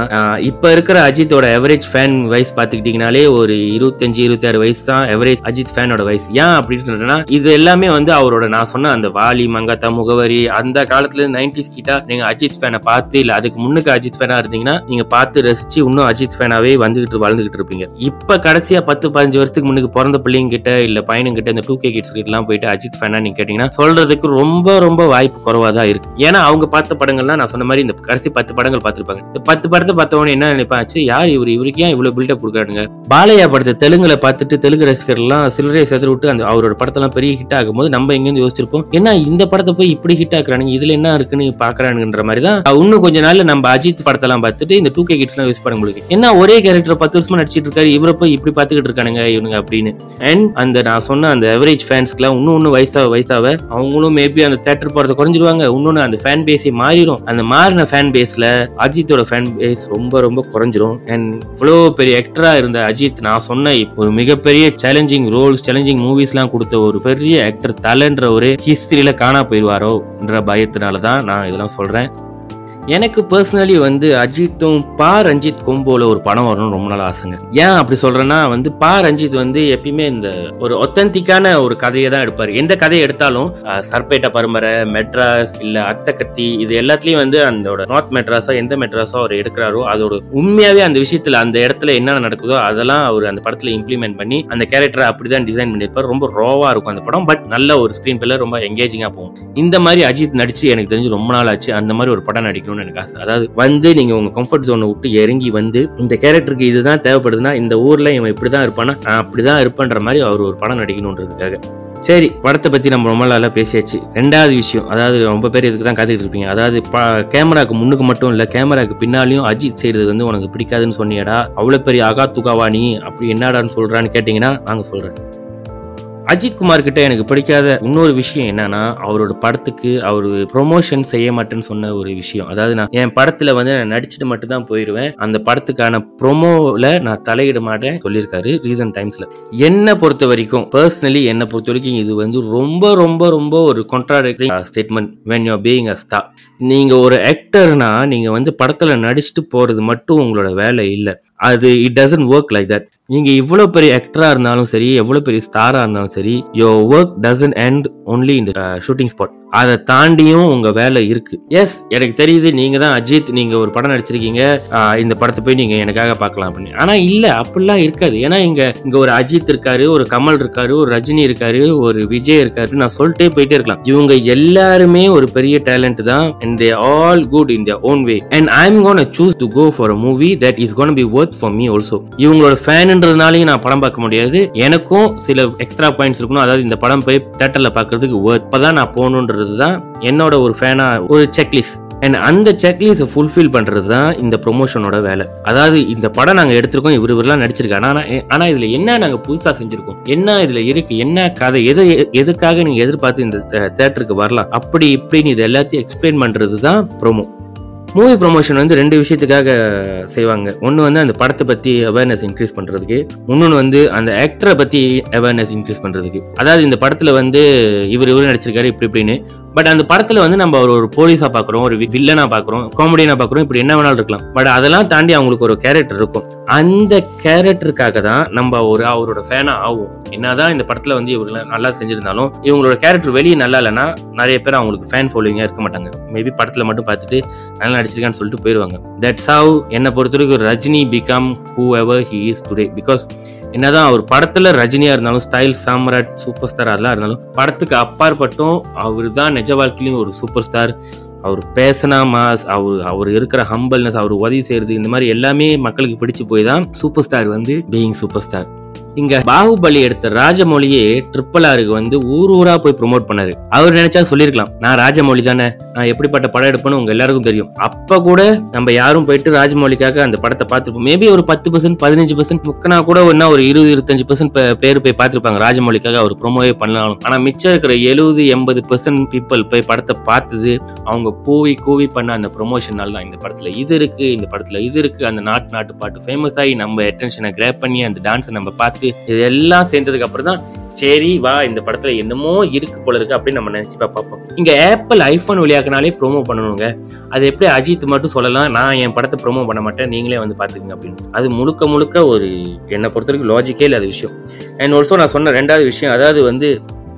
இப்ப இருக்கிற அஜித்தோட எவரேஜ் ஃபேன் வயசு பாத்துக்கிட்டீங்கனாலே ஒரு இருபத்தஞ்சு இருபத்தாறு வயசு தான் எவரேஜ் அஜித் ஃபேனோட வயசு. ஏன் அப்படின்னு சொல்றேன்னா இது எல்லாமே வந்து அவரோட நான் சொன்ன அந்த வாலி மங்காத்தா முகவரி அந்த காலத்துல நைன்டிஸ் கிட்ட நீங்க அஜித் ஃபேனை பார்த்து இல்ல அதுக்கு முன்னுக்கு அஜித் ஃபேனா இருந்தீங்கன்னா நீங்க பார்த்து ரசிச்சு இன்னும் அஜித் ஃபேனாவே வந்துகிட்டு வளர்ந்துகிட்டு இருப்பீங்க. இப்ப கடைசியா பத்து பதினஞ்சு வருஷத்துக்கு முன்னுக்கு பிறந்த பிள்ளைங்க கிட்ட இல்ல பையனுங்க கிட்ட இந்த டூ கே கிட்ஸ் கிட்ட எல்லாம் போயிட்டு அஜித் ஃபேனா நீங்க கேட்டீங்கன்னா சொல்றதுக்கு ரொம்ப ரொம்ப வாய்ப்பு குறைவா தான் இருக்கு. ஏன்னா அவங்க பார்த்த படங்கள்லாம் எல்லாம் நான் சொன்ன மாதிரி இந்த கடைசி பத்து படங்கள் பார்த்துருப்பாங்க. இந்த பத்து படத்தை பார்த்தவொடனே என்ன நினைப்பாச்சு? யார் இவர்? இவருக்கு ஏன் இவ்வளவு பில்டப் கொடுக்குறானுங்க பாலையா படத்தை தெலுங்குல பார்த்துட்டு தெலுங்கு ரசிகர்லாம் சிலரை செதற விட்டு அந்த அவரோட படத்தெல்லாம் பெரிய ஹிட் ஆகும்போது நம்ம எங்கேருந்து யோசிச்சிருப்போம் ஏன்னா இந்த படத்தை போய் இப்படி ஹிட் ஆக்குறானுங்க? இதுல என்ன இருக்குன்னு பாக்குறானுன்ற மாதிரி தான் இன்னும் கொஞ்ச நாள்ல நம்ம அஜித் படத்தெல்லாம் பார்த்துட்டு இந்த டூ கே கிட்ஸ் எல்லாம் யூஸ் பண்ண முடியும் என்ன ஒரே கேரக்டர் பத்து வருஷமா நடிச்சிட்டு இருக்காரு இவரை போய் இப்படி பாத்துக்கிட்டு இருக்கானுங்க இவனுங்க அப்படின்னு. அண்ட் அந்த நான் சொன்ன அந்த எவரேஜ் ஃபேன்ஸ்க்குலாம் இன்னும் இன்னும் வயசாக வயசாக அவங்களும் மேபி அந்த தேட்டர் போறதை குறைஞ்சிருவாங்க இன்னொன்னு அந்த ஃபேன் பேஸே மாறிடும் அந்த மாறின ஃபேன் பேஸ்ல அஜித்தோட ஃபேன் பேஸ் ரொம்ப ரொம்ப குறைஞ்சிரும். அண்ட் இவ்வளோ பெரிய ஆக்டரா இருந்த அஜித் நான் சொன்ன ஒரு மிகப்பெரிய சேலஞ்சிங் ரோல்ஸ் சேலஞ்சிங் மூவிஸ்லாம் கொடுத்த ஒரு பெரிய ஆக்டர் தலைன்ற ஒரு ஹிஸ்டரியில காணா போயிடுவாரோன்ற பயத்தினால தான் நான் இதெல்லாம் சொல்றேன். எனக்கு பர்சனலி வந்து அஜித்தும் பா ரஞ்சித் கொம்போல ஒரு படம் வரணும்னு ரொம்ப நாள் ஆசைங்க. ஏன் அப்படி சொல்றேன்னா வந்து பா ரஞ்சித் வந்து எப்பயுமே இந்த ஒரு ஒத்தன்டிக்கான ஒரு கதையை தான் எடுப்பாரு. எந்த கதையை எடுத்தாலும் சர்பேட்டா பரம்பரை மெட்ராஸ் இல்ல அத்தக்கத்தி இது எல்லாத்துலயும் வந்து அந்த நார்த் மெட்ராஸோ எந்த மெட்ராஸோ அவர் எடுக்கிறாரோ அதோட உண்மையாவே அந்த விஷயத்துல அந்த இடத்துல என்னென்ன நடக்குதோ அதெல்லாம் அவர் அந்த படத்துல இம்ப்ளிமெண்ட் பண்ணி அந்த கேரக்டரை அப்படிதான் டிசைன் பண்ணியிருப்பார். ரொம்ப ரோவா இருக்கும் அந்த படம். பட் நல்ல ஒரு ஸ்கிரீன் பிளே ரொம்ப எங்கேஜிங்கா போகும். இந்த மாதிரி அஜித் நடிச்சு எனக்கு தெரிஞ்சு ரொம்ப நாள் ஆச்சு. அந்த மாதிரி ஒரு படம் இருக்கணும்னு எனக்கு ஆசை. அதாவது வந்து நீங்க உங்க கம்ஃபர்ட் ஜோனை விட்டு இறங்கி வந்து இந்த கேரக்டருக்கு இதுதான் தேவைப்படுதுன்னா இந்த ஊர்ல இவன் இப்படிதான் இருப்பானா? நான் அப்படிதான் இருப்பேன்ற மாதிரி அவர் ஒரு படம் நடிக்கணுன்றதுக்காக. சரி படத்தை பத்தி நம்ம ரொம்ப நல்லா பேசியாச்சு. ரெண்டாவது விஷயம் அதாவது ரொம்ப பேர் இதுக்கு தான் காத்துக்கிட்டு இருப்பீங்க. அதாவது ப- கேமராக்கு முன்னுக்கு மட்டும் இல்ல கேமராக்கு பின்னாலையும் அஜித் செய்யறது வந்து உனக்கு பிடிக்காதுன்னு சொன்னியடா. அவ்வளவு பெரிய அகா துகாவா நீ அப்படி என்னடான்னு சொல்றான்னு கேட்டீங்கன்னா நாங்க சொல்றேன். அஜித் குமார் கிட்ட எனக்கு பிடிக்காத இன்னொரு விஷயம் என்னன்னா அவரோட படத்துக்கு அவர் ப்ரொமோஷன் செய்ய மாட்டேன்னு சொன்ன ஒரு விஷயம். அதாவது நான் என் படத்துல வந்து நான் நடிச்சுட்டு மட்டும் தான் போயிருவேன். அந்த படத்துக்கான ப்ரொமோல நான் தலையிட மாட்டேன் சொல்லியிருக்காரு ரீசன்ட் டைம்ஸ்ல என்னை பொறுத்த வரைக்கும் பர்சனலி என்னை பொறுத்த வரைக்கும் இது வந்து ரொம்ப ரொம்ப ரொம்ப ஒரு contradicting statement when you being a star நீங்க ஒரு ஆக்டர்னா நீங்க வந்து படத்துல நடிச்சுட்டு போறது மட்டும் உங்களோட வேலை இல்லை. அது it doesn't work like that நீங்க இவ்வளவு பெரிய ஆக்டரா இருந்தாலும் சரி எவ்வளவு பெரிய ஸ்டாரா இருந்தாலும் சரி your work doesn't and only இந்த ஷூட்டிங் ஸ்பாட் அதை தாண்டியும் உங்க வேலை இருக்கு. எஸ் எனக்கு தெரியுது நீங்க தான் அஜித் நீங்க ஒரு படம் நடிச்சிருக்கீங்க. இந்த படத்தை போய் நீங்க எனக்காக பார்க்கலாம் அப்படின்னு. ஆனா இல்ல அப்படிலாம் இருக்காது. ஏன்னா இங்க இங்க ஒரு அஜித் இருக்காரு ஒரு கமல் இருக்காரு ஒரு ரஜினி இருக்காரு ஒரு விஜய் இருக்காரு நான் சொல்லிட்டே போயிட்டே இருக்கலாம். இவங்க எல்லாருமே ஒரு பெரிய டேலண்ட் தான் and they all good in own way and I am gonna choose to go for a movie that is gonna be worth for me also இவங்களோட ஃபேன் ஃபேன்ன்றதுனாலையும் நான் படம் பார்க்க முடியாது. எனக்கும் சில எக்ஸ்ட்ரா பாயிண்ட்ஸ் இருக்கணும். அதாவது இந்த படம் போய் தேட்டரில் பார்க்கறதுக்கு இப்போதான் நான் போகணுன்றது தான் என்னோட ஒரு ஃபேனா ஒரு செக்லிஸ்ட் அண்ட் அந்த செக்லிஸ்ட் ஃபுல்ஃபில் பண்றது தான் இந்த ப்ரொமோஷனோட வேலை. அதாவது இந்த படம் நாங்கள் எடுத்திருக்கோம் இவர் இவரெல்லாம் நடிச்சிருக்காங்க ஆனால் ஆனால் இதில் என்ன நாங்கள் புதுசாக செஞ்சிருக்கோம்? என்ன இதில் இருக்கு? என்ன கதை? எது எதுக்காக நீங்கள் எதிர்பார்த்து இந்த தேட்டருக்கு வரலாம்? அப்படி இப்படின்னு இது எல்லாத்தையும் எக்ஸ்பிளைன் பண்ணுறது தான் ப்ரோமோ மூவி ப்ரொமோஷன் வந்து ரெண்டு விஷயத்துக்காக செய்வாங்க. ஒன்று வந்து அந்த படத்தை பற்றி அவேர்னஸ் இன்க்ரீஸ் பண்ணுறதுக்கு இன்னொன்று வந்து அந்த ஆக்டரை பற்றி அவேர்னஸ் இன்க்ரீஸ் பண்ணுறதுக்கு அதாவது இந்த படத்தில் வந்து இவர் இவர் நடிச்சிருக்காரு இப்படி இப்படின்னு. பட் அந்த படத்தில் வந்து நம்ம ஒரு ஒரு போலீஸாக பார்க்குறோம் ஒரு வில்லனாக பார்க்குறோம் காமெடியனா பார்க்குறோம் இப்படி என்ன வேணாலும் இருக்கலாம். பட் அதெல்லாம் தாண்டி அவங்களுக்கு ஒரு கேரக்டர் இருக்கும். அந்த கேரக்டருக்காக தான் நம்ம ஒரு அவரோட ஃபேனாக ஆகும் என்னதான் இந்த படத்தில் வந்து இவங்க நல்லா செஞ்சிருந்தாலும் இவங்களோட கேரக்டர் வெளியே நல்லா இல்லைன்னா நிறைய பேர் அவங்களுக்கு ஃபேன் ஃபாலோவிங்காக இருக்க மாட்டாங்க. மேபி படத்தில் மட்டும் பார்த்துட்டு நல்லா நடிச்சிருக்கான்னு சொல்லிட்டு போயிடுவாங்க தட்ஸ் ஹவ் என்னை பொறுத்த வரைக்கும் Rajini become whoever he is today because என்னதான் அவர் படத்துல ரஜினியா இருந்தாலும் ஸ்டைல் சாம்ராட் சூப்பர் ஸ்டார் அதெல்லாம் இருந்தாலும் படத்துக்கு அப்பாற்பட்டும் அவர் தான் நிஜ வாழ்க்கையிலும் ஒரு சூப்பர் ஸ்டார் அவர் பேசினா மாஸ் அவர் அவர் இருக்கிற ஹம்பல்னஸ் அவர் உதவி செய்யறது இந்த மாதிரி எல்லாமே மக்களுக்கு பிடிச்சு போய் தான் சூப்பர் ஸ்டார் வந்து பீயிங் சூப்பர் ஸ்டார் இங்க பாகுபலி எடுத்த ராஜமௌழியே ட்ரிபிள் ஆருக்கு வந்து ஊர் ஊரா போய் ப்ரொமோட் பண்ணாரு. அவர் நினைச்சா சொல்லிருக்கலாம் நான் ராஜமௌலி தானே நான் எப்படிப்பட்ட படம் எடுப்பேன்னு உங்க எல்லாருக்கும் தெரியும். அப்ப கூட நம்ம யாரும் போயிட்டு ராஜமௌலிக்காக அந்த படத்தை பார்த்துருப்போம். மேபி ஒரு பத்து பர்சன்ட் பதினஞ்சு பர்சன்ட் முக்கனா கூட என்ன ஒரு இருபது இருபத்தஞ்சு பர்சன்ட் பேர் போய் பார்த்துருப்பாங்க. ராஜமௌழிக்காக அவர் ப்ரோமோவே பண்ணலாம். ஆனா மிச்சம் இருக்கிற எழுபது எண்பது பர்சன்ட் பீப்புள் போய் படத்தை பார்த்தது அவங்க கூவி கூவி பண்ண அந்த ப்ரொமோஷனால தான். இந்த படத்துல இது இருக்கு இந்த படத்துல இது இருக்கு. அந்த நாட்டு நாட்டு பாட்டு ஃபேமஸ் ஆகி நம்ம அட்டென்ஷனை கிராப் பண்ணி அந்த டான்ஸை நம்ம பார்த்து இதெல்லாம் சேர்ந்ததுக்கு அப்புறம் தான் சரி வா இந்த படத்துல என்னமோ இருக்கு போல இருக்கு அப்படின்னு நம்ம நினைச்சு பார்ப்போம். இங்க ஆப்பிள் ஐபோன் வழியாக்குனாலே ப்ரோமோ பண்ணணுங்க. அது எப்படி அஜித் மட்டும் சொல்லலாம் நான் என் படத்தை ப்ரோமோ பண்ண மாட்டேன் நீங்களே வந்து பாத்துக்கங்க அப்படின்னு. அது முழுக்க முழுக்க ஒரு என்னை பொறுத்த வரைக்கும் லாஜிக்கே இல்லாத விஷயம். அண்ட் ஆல்சோ நான் சொன்ன ரெண்டாவது விஷயம் அதாவது வந்து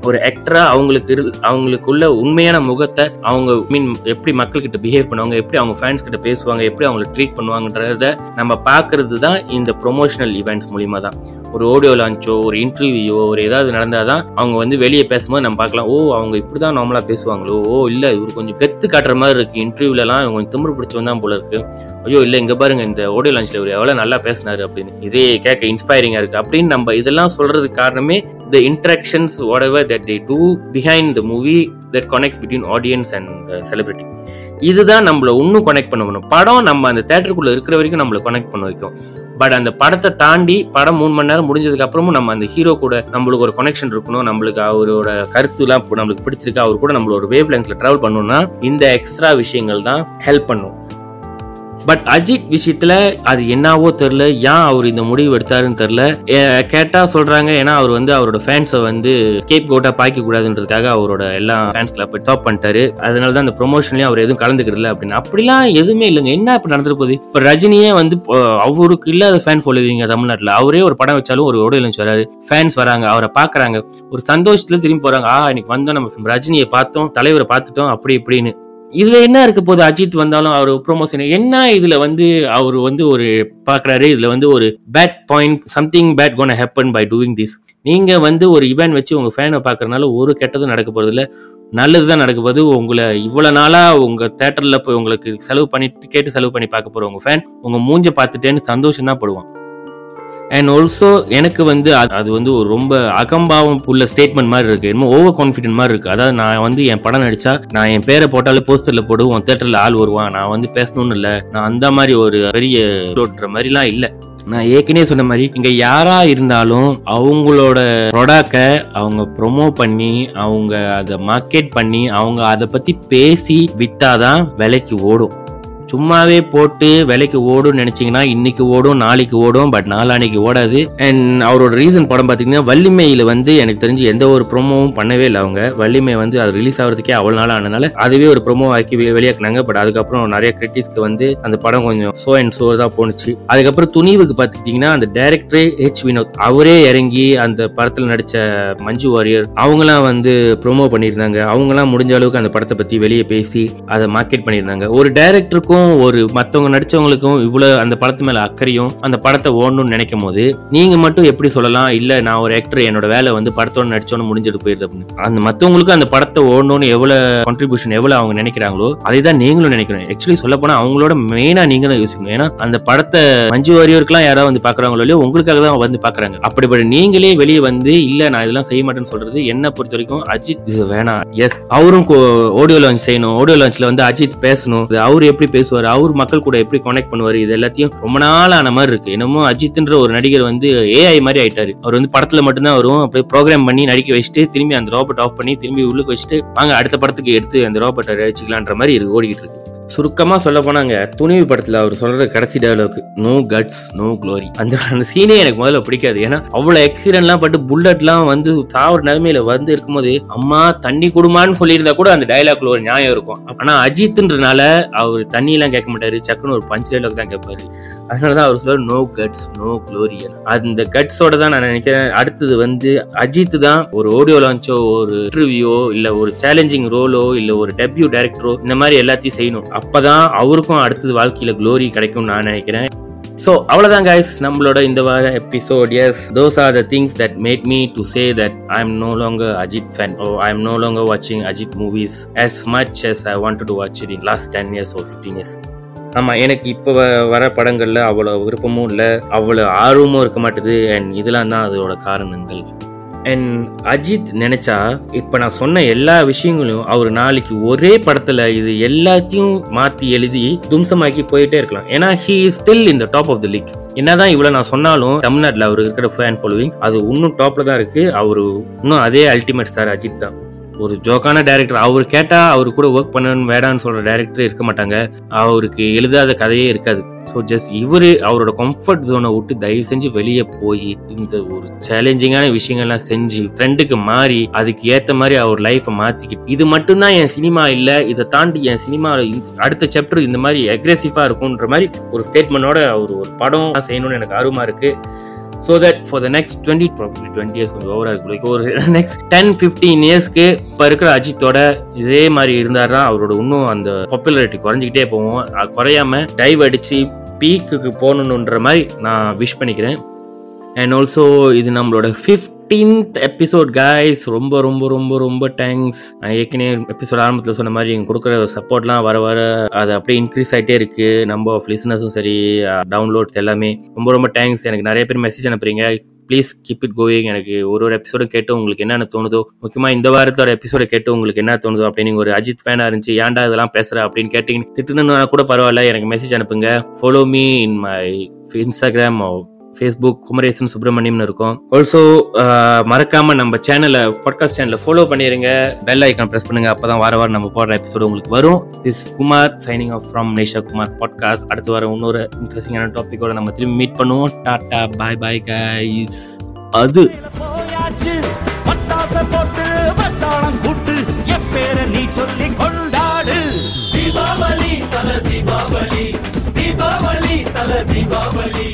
ஒரு ஆக்டரா அவங்களுக்கு இரு- அவங்களுக்குள்ள உண்மையான முகத்தை அவங்க மீன் எப்படி மக்கள்கிட்ட பிஹேவ் பண்ணுவாங்க எப்படி அவங்க ஃபேன்ஸ் கிட்ட பேசுவாங்க எப்படி அவங்களை ட்ரீட் பண்ணுவாங்கன்றத நம்ம பார்க்கறது தான் இந்த ப்ரொமோஷனல் ஈவெண்ட்ஸ் மூலியமா தான். ஒரு ஆடியோ லான்ச்சோ ஒரு இன்டர்வியூ ஒரு ஏதாவது நடந்தாதான் அவங்க வந்து வெளியே பேசும்போது நம்ம பார்க்கலாம் ஓ அவங்க இப்படிதான் நார்மலா பேசுவாங்களோ ஓ இல்ல இவர் கொஞ்சம் எடுத்து காட்டுற மாதிரி இருக்கு. இன்டர்வியூலலாம் இவங்க கொஞ்சம் திமிரு பிடிச்சவன் போல இருக்கு. ஐயோ இல்லை இங்க பாருங்க இந்த ஆடியோ லான்ச்ல இவர் எவ்வளோ நல்லா பேசினாரு அப்படின்னு. இதே கேட்க இன்ஸ்பைரிங்காக இருக்கு. அப்படின்னு நம்ம இதெல்லாம் சொல்றதுக்கு காரணமே the interactions whatever that they do behind the movie that connects between audience and celebrity இதுதான் நம்மள இன்னும் கனெக்ட் பண்ண முடியும் படம் நம்ம அந்த தேட்டருக்குள்ள இருக்கிற வரைக்கும் நம்மள கனெக்ட் பண்ண வைக்கும். பட் அந்த படத்தை தாண்டி படம் மூணு மணி நேரம் முடிஞ்சதுக்கு அப்புறமும் நம்ம அந்த ஹீரோ கூட நம்மளுக்கு ஒரு கனெக்ஷன் இருக்கணும். நம்மளுக்கு அவரோட கருத்துலாம் நம்மளுக்கு பிடிச்சிருக்கு. அவர் கூட நம்மளோட வேவ் லென்ஸ்ல டிராவல் பண்ணணும்னா இந்த எக்ஸ்ட்ரா விஷயங்கள் தான் ஹெல்ப் பண்ணும். பட் அஜித் விஷயத்துல அது என்னவோ தெரில ஏன் அவர் இந்த முடிவு எடுத்தாருன்னு தெரில கேட்டா சொல்றாங்க ஏன்னா அவர் வந்து அவரோட ஃபேன்ஸை வந்து ஸ்கேப் கோட்டா பாய்க்க கூடாதுன்றதுக்காக அவரோட எல்லா ஃபேன்ஸ்ல போய் டாப் பண்ணிட்டாரு. அதனால தான் அந்த ப்ரொமோஷன்லயும் அவர் எதுவும் கலந்துக்கிறதுல அப்படின்னு. அப்படிலாம் எதுவுமே இல்லைங்க. என்ன இப்ப நடந்துட்டு போகுது? இப்ப ரஜினியே வந்து அவருக்கு இல்லாத ஃபேன் ஃபாலோவிங்க தமிழ்நாட்டுல. அவரே ஒரு படம் வச்சாலும் ஒரு உடல் சொல்றாரு ஃபேன்ஸ் வராங்க அவரை பாக்குறாங்க. ஒரு சந்தோஷத்துல திரும்பி போறாங்க. ஆ இன்னைக்கு வந்தோம் நம்ம ரஜினியை பார்த்தோம் தலைவரை பார்த்துட்டோம் அப்படி இப்படின்னு. இதுல என்ன இருக்க போது அஜித் வந்தாலும் அவர் ப்ரொமோஷன் என்ன இதுல வந்து அவர் வந்து ஒரு பாக்குறாரு? இதுல வந்து ஒரு bad point something bad gonna happen by doing this நீங்க வந்து ஒரு இவெண்ட் வச்சு உங்க ஃபேனை பாக்குறதுனால ஒரு கெட்டதும் நடக்க போறது நல்லது நல்லதுதான் நடக்க போகுது. உங்களை இவ்வளவு நாளா உங்க தேட்டர்ல போய் உங்களுக்கு செலவு பண்ணி கேட்டு செலவு பண்ணி பார்க்க போற உங்க ஃபேன் உங்க மூஞ்ச பார்த்துட்டேன்னு சந்தோஷம் தான் படுவான். அண்ட் ஆல்சோ எனக்கு வந்து அது வந்து ஒரு ரொம்ப அகம்பாவம் உள்ள ஸ்டேட்மெண்ட் மாதிரி இருக்கு. என்னமோ ஓவர் கான்ஃபிடென்ட் மாதிரி இருக்கு. அதாவது நான் வந்து என் படம் நடிச்சா நான் என் பேரை போட்டாலே போஸ்டர்ல போடுவோம் தேட்டர்ல ஆள் வருவான் நான் வந்து பேசணும்னு இல்லை. நான் அந்த மாதிரி ஒரு பெரிய மாதிரிலாம் இல்லை. நான் ஏற்கனவே சொன்ன மாதிரி இங்க யாரா இருந்தாலும் அவங்களோட ப்ரொடக்ட அவங்க ப்ரொமோ பண்ணி அவங்க அதை மார்க்கெட் பண்ணி அவங்க அதை பத்தி பேசி வித்தாதான் விலைக்கு ஓடும். சும்மாவே போட்டு விலைக்கு ஓடும் நினைச்சீங்கன்னா இன்னைக்கு ஓடும் நாளைக்கு ஓடும் பட் நாளானைக்கு ஓடாது. அண்ட் அவரோட ரீசன் படம் பார்த்தீங்கன்னா வள்ளிமையில் வந்து எனக்கு தெரிஞ்சு எந்த ஒரு ப்ரோமோவும் பண்ணவே இல்லை அவங்க. வள்ளிமை வந்து அது ரிலீஸ் ஆகிறதுக்கே அவ்வளோ நாள் ஆனதுனால அதுவே ஒரு ப்ரொமோ ஆக்கி வெளியாக்குனாங்க. பட் அதுக்கப்புறம் நிறைய கிரிட்டிக்ஸ்க்கு வந்து அந்த படம் கொஞ்சம் சோ அண்ட் சோ தான் போணுச்சு. அதுக்கப்புறம் துணிவுக்கு பார்த்துக்கிட்டிங்கன்னா அந்த டேரக்டரே ஹெச் வினோத் அவரே இறங்கி அந்த படத்தில் நடித்த மஞ்சு வாரியர் அவங்களாம் வந்து ப்ரோமோ பண்ணியிருந்தாங்க. அவங்களாம் முடிஞ்ச அளவுக்கு அந்த படத்தை பற்றி வெளியே பேசி அதை மார்க்கெட் பண்ணியிருந்தாங்க. ஒரு டேரக்டருக்கும் ஒரு மத்தவங்க நடிச்சவங்களுக்கும் இவ்வளவு அந்த படத்து மேல அக்கறையும் அந்த படத்தை ஓடணும்னு நினைக்கும் போது நீங்க மட்டும் எப்படி சொல்லலாம்? இல்ல நான் ஒரு ஆக்டர் என்னோட வேலை வந்து படத்தோட நடிச்சோன்னு முடிஞ்சிட்டு போயிருது அப்படின்னு. அந்த மத்தவங்களுக்கும் அந்த படத்தை ஓடணும்னு எவ்வளவு கான்ட்ரிபியூஷன் எவ்வளவு அவங்க நினைக்கிறாங்களோ அதை தான் நீங்களும் நினைக்கணும். ஆக்சுவலி சொல்ல போனா அவங்களோட மெயினா நீங்க தான் யோசிக்கணும். ஏன்னா அந்த படத்தை மஞ்சு வாரியருக்குலாம் யாராவது வந்து பாக்குறாங்களோ இல்லையோ உங்களுக்காக தான் வந்து பாக்குறாங்க. அப்படிப்பட்ட நீங்களே வெளியே வந்து இல்ல நான் இதெல்லாம் செய்ய மாட்டேன்னு சொல்றது என்ன பொறுத்த வரைக்கும் அஜித் வேணாம். எஸ் அவரும் ஆடியோ லான்ச் செய்யணும். ஆடியோ லான்ச்ல வந்து அஜித் பேசணும். அவர் எப்படி பேசுவார்? அவர் மக்கள் கூட எப்படி கனெக்ட் பண்ணுவார்? இது எல்லாத்தையும் ரொம்ப நாள் ஆன மாதிரி இருக்கு. என்னமோ அஜித்ன்ற ஒரு நடிகர் வந்து ஏஐ மாதிரி ஆயிட்டாரு. அவர் வந்து படத்துல மட்டும்தான் வரும். அப்படியே ப்ரோக்ராம் பண்ணி நடிக்க வச்சுட்டு திரும்பி அந்த ரோபோட் ஆஃப் பண்ணி திரும்பி உள்ளுக்கு வச்சுட்டு வாங்க அடுத்த படத்துக்கு எடுத்து அந்த ரோபோட்டை வச்சுக்கலான்ற மாதிரி இருக்கு ஓடிக்கிட்டு இருக்கு. சுருக்கமாக சொல்ல போனாங்க துணிவு படத்தில் அவர் சொல்ற கடைசி dialogue no guts no glory அந்த அந்த சீனே எனக்கு முதல்ல பிடிக்காது. ஏன்னா அவ்வளோ எக்ஸிடென்ட்லாம் பட்டு புல்லட்லாம் வந்து சாவர நிலைமையில வந்து இருக்கும்போது அம்மா தண்ணி குடுமான்னு சொல்லியிருந்தா கூட அந்த டைலாக்ல ஒரு நியாயம் இருக்கும். ஆனால் அஜித்ன்றனால அவர் தண்ணியெல்லாம் கேட்க மாட்டாரு. சக்குன்னு ஒரு பஞ்ச் டைலாக் தான் கேட்பாரு. அதனாலதான் அவர் சொல்லுவார் நோ கட்ஸ் நோ க்ளோரி அந்த கட்ஸோட தான் நான் நினைக்கிறேன். அடுத்தது வந்து அஜித் தான் ஒரு ஆடியோ லான்ச்சோ ஒரு இன்டர்வியூ இல்லை ஒரு சேலஞ்சிங் ரோலோ இல்லை ஒரு டெபியூ டைரக்டரோ இந்த மாதிரி எல்லாத்தையும் செய்யணும். அப்பதான் அவருக்கும் அடுத்தது வாழ்க்கையில் க்ளோரி கிடைக்கும் நான் நினைக்கிறேன். ஸோ அவ்வளோதான் கைஸ் நம்மளோட இந்த வார episode as those are the things that made me to say that I am no longer Ajith fan or I am no longer வாட்சிங் Ajith movies as much as I want to watch it in last ten years or fifteen years ஆமாம் எனக்கு இப்போ வர படங்களில் அவ்வளோ விருப்பமும் இல்லை அவ்வளோ ஆர்வமும் இருக்க மாட்டுது அண்ட் இதெல்லாம் தான் அதோட காரணங்கள். அண்ட் அஜித் நினைச்சா இப்ப நான் சொன்ன எல்லா விஷயங்களையும் அவர் நாளைக்கு ஒரே படத்துல இது எல்லாத்தையும் மாத்தி எழுதி தும்சமாக்கி போயிட்டே இருக்கலாம். ஏன்னா ஹி இஸ் ஸ்டில் இந்த டாப் ஆஃப் த லீக் என்னதான் இவ்வளவு நான் சொன்னாலும் தமிழ்நாட்டில் அவர் இருக்கிற ஃபேன் ஃபாலோவிங்ஸ் அது இன்னும் டாப்ல தான் இருக்கு. அவரு இன்னும் அதே அல்டிமேட் ஸ்டார் அஜித் தான். ஒரு ஜோக்கான டேரக்டர் அவர் கேட்டா அவரு கூட ஒர்க் பண்ணணும் வேடான்னு சொல்ற டேரக்டரே இருக்க மாட்டாங்க. அவருக்கு எழுதாத கதையே இருக்காது. ஸோ ஜஸ்ட் இவர் அவரோட கம்ஃபர்ட் ஜோனை விட்டு தயவு செஞ்சு வெளியே போய் இந்த ஒரு சேலஞ்சிங்கான விஷயங்கள்லாம் செஞ்சு ஃப்ரெண்டுக்கு மாறி அதுக்கு ஏற்ற மாதிரி அவர் லைஃப்பை மாற்றிக்கிட்டு இது மட்டும்தான் என் சினிமா இல்லை இதை தாண்டி என் சினிமா அடுத்த சாப்டர் இந்த மாதிரி அக்ரெசிவாக இருக்கும்ன்ற மாதிரி ஒரு ஸ்டேட்மெண்டோட அவர் ஒரு படம் செய்யணும்னு எனக்கு ஆர்வமாக இருக்குது so that for the next twenty probably twenty years கொஞ்சம் ஓவராக இருக்கு. ஒரு நெக்ஸ்ட் டென் ஃபிஃப்டீன் இயர்ஸ்க்கு இப்போ இருக்கிற அஜித்தோட இதே மாதிரி இருந்தாருன்னா அவரோட இன்னும் அந்த பாப்புலாரிட்டி குறைஞ்சிக்கிட்டே போவோம் அது குறையாம டைவ் அடித்து பீக்குக்கு போகணுன்ற மாதிரி நான் விஷ் பண்ணிக்கிறேன். அண்ட் ஆல்சோ இது நம்மளோட ஃபிஃப்த் ஃபிஃப்டீன்த் எபிசோட் கைஸ் ரொம்ப ரொம்ப ரொம்ப ரொம்ப தேங்க்ஸ் நான் ஏற்கனவே எபிசோட் ஆரம்பத்தில் சொன்ன மாதிரி நீங்கள் கொடுக்குற சப்போர்ட்லாம் வர வர அது அப்படியே இன்க்ரீஸ் ஆகிட்டே இருக்கு. நம்ம ஆஃப் லிசனர்ஸும் சரி டவுன்லோட்ஸ் எல்லாமே ரொம்ப ரொம்ப தேங்க்ஸ் எனக்கு நிறைய பேர் மெசேஜ் அனுப்புறீங்க. ப்ளீஸ் கீப் இட் கோயிங் எனக்கு ஒரு ஒரு எபிசோடும் கேட்டு உங்களுக்கு என்னென்ன தோணுதோ முக்கியமாக இந்த வாரத்தோட எபிசோட கேட்டு உங்களுக்கு என்ன தோணுதோ அப்படின்னு ஒரு அஜித் ஃபேனாக இருந்துச்சு ஏன்டா இதெல்லாம் பேசுகிற அப்படின்னு கேட்டீங்க திட்டுனா கூட பரவாயில்ல. எனக்கு மெசேஜ் அனுப்புங்க. Follow me in my Instagram Facebook Kumaresan சுப்பிரமணியம்னு இருக்கும். ஆல்சோ மறக்காம நம்ம சேனலை பாட்காஸ்ட் சேனலை ஃபாலோ பண்ணிடுங்க பெல் ஐக்கான் ப்ரெஸ் பண்ணுங்க. அப்பதான் வார வாரம் நம்ம போடுற எபிசோடு உங்களுக்கு வரும். This Kumar signing off from Nesha Kumar podcast அடுத்த வாரம் இன்னொரு இன்ட்ரெஸ்டிங்கான டாப்பிக்கோட நம்ம திரும்பி மீட் பண்ணுவோம். டாட்டா பாய் பாய் கைஸ் அது. சொல்லி கொண்டாடு. தீபாவளி தல தீபாவளி. தீபாவளி தல தீபாவளி.